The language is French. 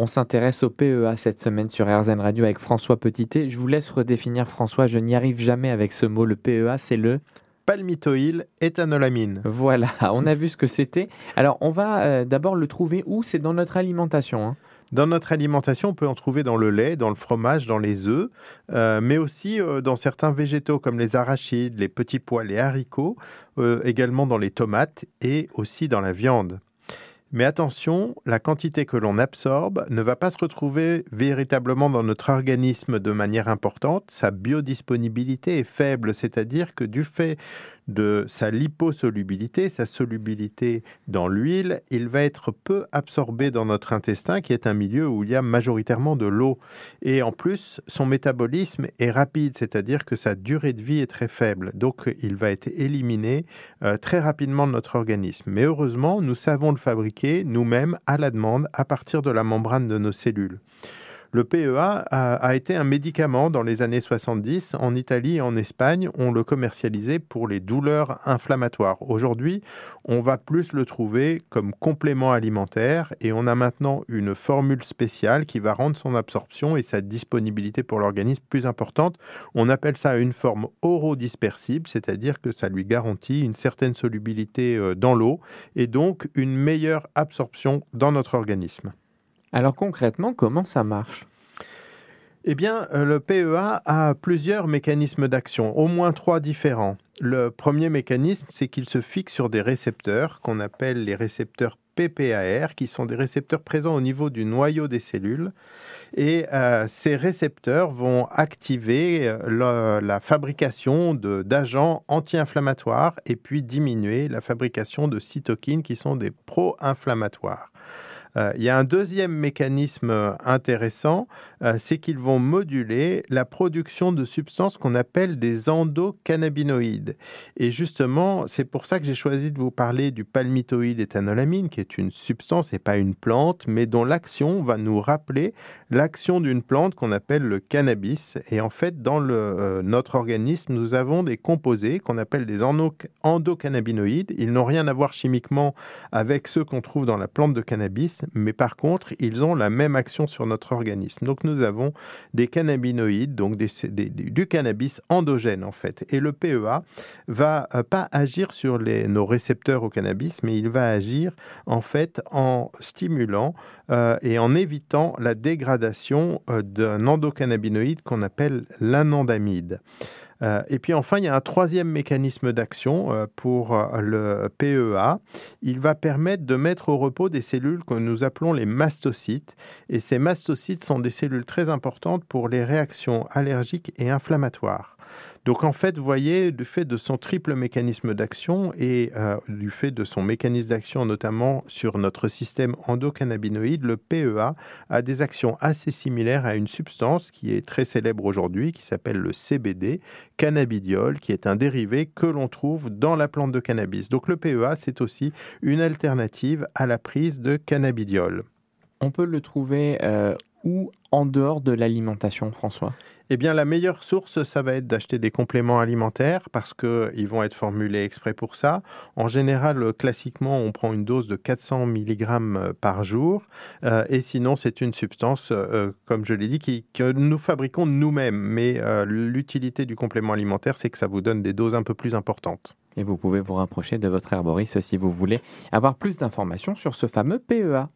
On s'intéresse au PEA cette semaine sur RZN Radio avec François Petitet. Je vous laisse redéfinir François, je n'y arrive jamais avec ce mot. Le PEA, c'est le palmitoyl éthanolamine. Voilà, on a vu ce que c'était. Alors, on va euh, d'abord le trouver où? C'est dans notre alimentation. Hein. Dans notre alimentation, on peut en trouver dans le lait, dans le fromage, dans les œufs, euh, mais aussi euh, dans certains végétaux comme les arachides, les petits pois, les haricots, également dans les tomates et aussi dans la viande. Mais attention, la quantité que l'on absorbe ne va pas se retrouver véritablement dans notre organisme de manière importante. Sa biodisponibilité est faible, c'est-à-dire que du fait de sa liposolubilité, sa solubilité dans l'huile, il va être peu absorbé dans notre intestin, qui est un milieu où il y a majoritairement de l'eau. Et en plus, son métabolisme est rapide, c'est-à-dire que sa durée de vie est très faible. Donc, il va être éliminé euh, très rapidement de notre organisme. Mais heureusement, nous savons le fabriquer nous-mêmes à la demande à partir de la membrane de nos cellules. Le PEA a, été un médicament dans les années 70. En Italie et en Espagne, on le commercialisait pour les douleurs inflammatoires. Aujourd'hui, on va plus le trouver comme complément alimentaire et on a maintenant une formule spéciale qui va rendre son absorption et sa disponibilité pour l'organisme plus importante. On appelle ça une forme orodispersible, c'est-à-dire que ça lui garantit une certaine solubilité euh, dans l'eau et donc une meilleure absorption dans notre organisme. Alors concrètement, comment ça marche? Eh bien, euh, le PEA a plusieurs mécanismes d'action, au moins trois différents. Le premier mécanisme, c'est qu'il se fixe sur des récepteurs qu'on appelle les récepteurs PPAR, qui sont des récepteurs présents au niveau du noyau des cellules. Et euh, ces récepteurs vont activer euh, la fabrication d'agents anti-inflammatoires et puis diminuer la fabrication de cytokines qui sont des pro-inflammatoires. Euh, il y a un deuxième mécanisme euh, intéressant, euh, c'est qu'ils vont moduler la production de substances qu'on appelle des endocannabinoïdes. Et justement, c'est pour ça que j'ai choisi de vous parler du palmitoïde éthanolamine, qui est une substance et pas une plante, mais dont l'action va nous rappeler l'action d'une plante qu'on appelle le cannabis. Et en fait, dans notre organisme, nous avons des composés qu'on appelle des endocannabinoïdes. Ils n'ont rien à voir chimiquement avec ceux qu'on trouve dans la plante de cannabis, mais par contre, ils ont la même action sur notre organisme. Donc nous avons des cannabinoïdes, donc du cannabis endogène en fait. Et le PEA va euh, pas agir sur nos récepteurs au cannabis, mais il va agir en fait en stimulant euh, et en évitant la dégradation euh, d'un endocannabinoïde qu'on appelle l'anandamide. Euh, et puis enfin, il y a un troisième mécanisme d'action euh, pour euh, le PEA. Il va permettre de mettre au repos des cellules que nous appelons les mastocytes. Et ces mastocytes sont des cellules très importantes pour les réactions allergiques et inflammatoires. Donc en fait, vous voyez, du fait de son triple mécanisme d'action et euh, du fait de son mécanisme d'action notamment sur notre système endocannabinoïde, le PEA a des actions assez similaires à une substance qui est très célèbre aujourd'hui, qui s'appelle le CBD, cannabidiol, qui est un dérivé que l'on trouve dans la plante de cannabis. Donc le PEA, c'est aussi une alternative à la prise de cannabidiol. On peut le trouver euh, où? En dehors de l'alimentation, François? Eh bien, la meilleure source, ça va être d'acheter des compléments alimentaires parce qu'ils vont être formulés exprès pour ça. En général, classiquement, on prend une dose de 400 mg euh, par jour. Euh, et sinon, c'est une substance, euh, comme je l'ai dit, que nous fabriquons nous-mêmes. Mais l'utilité du complément alimentaire, c'est que ça vous donne des doses un peu plus importantes. Et vous pouvez vous rapprocher de votre herboriste si vous voulez avoir plus d'informations sur ce fameux PEA.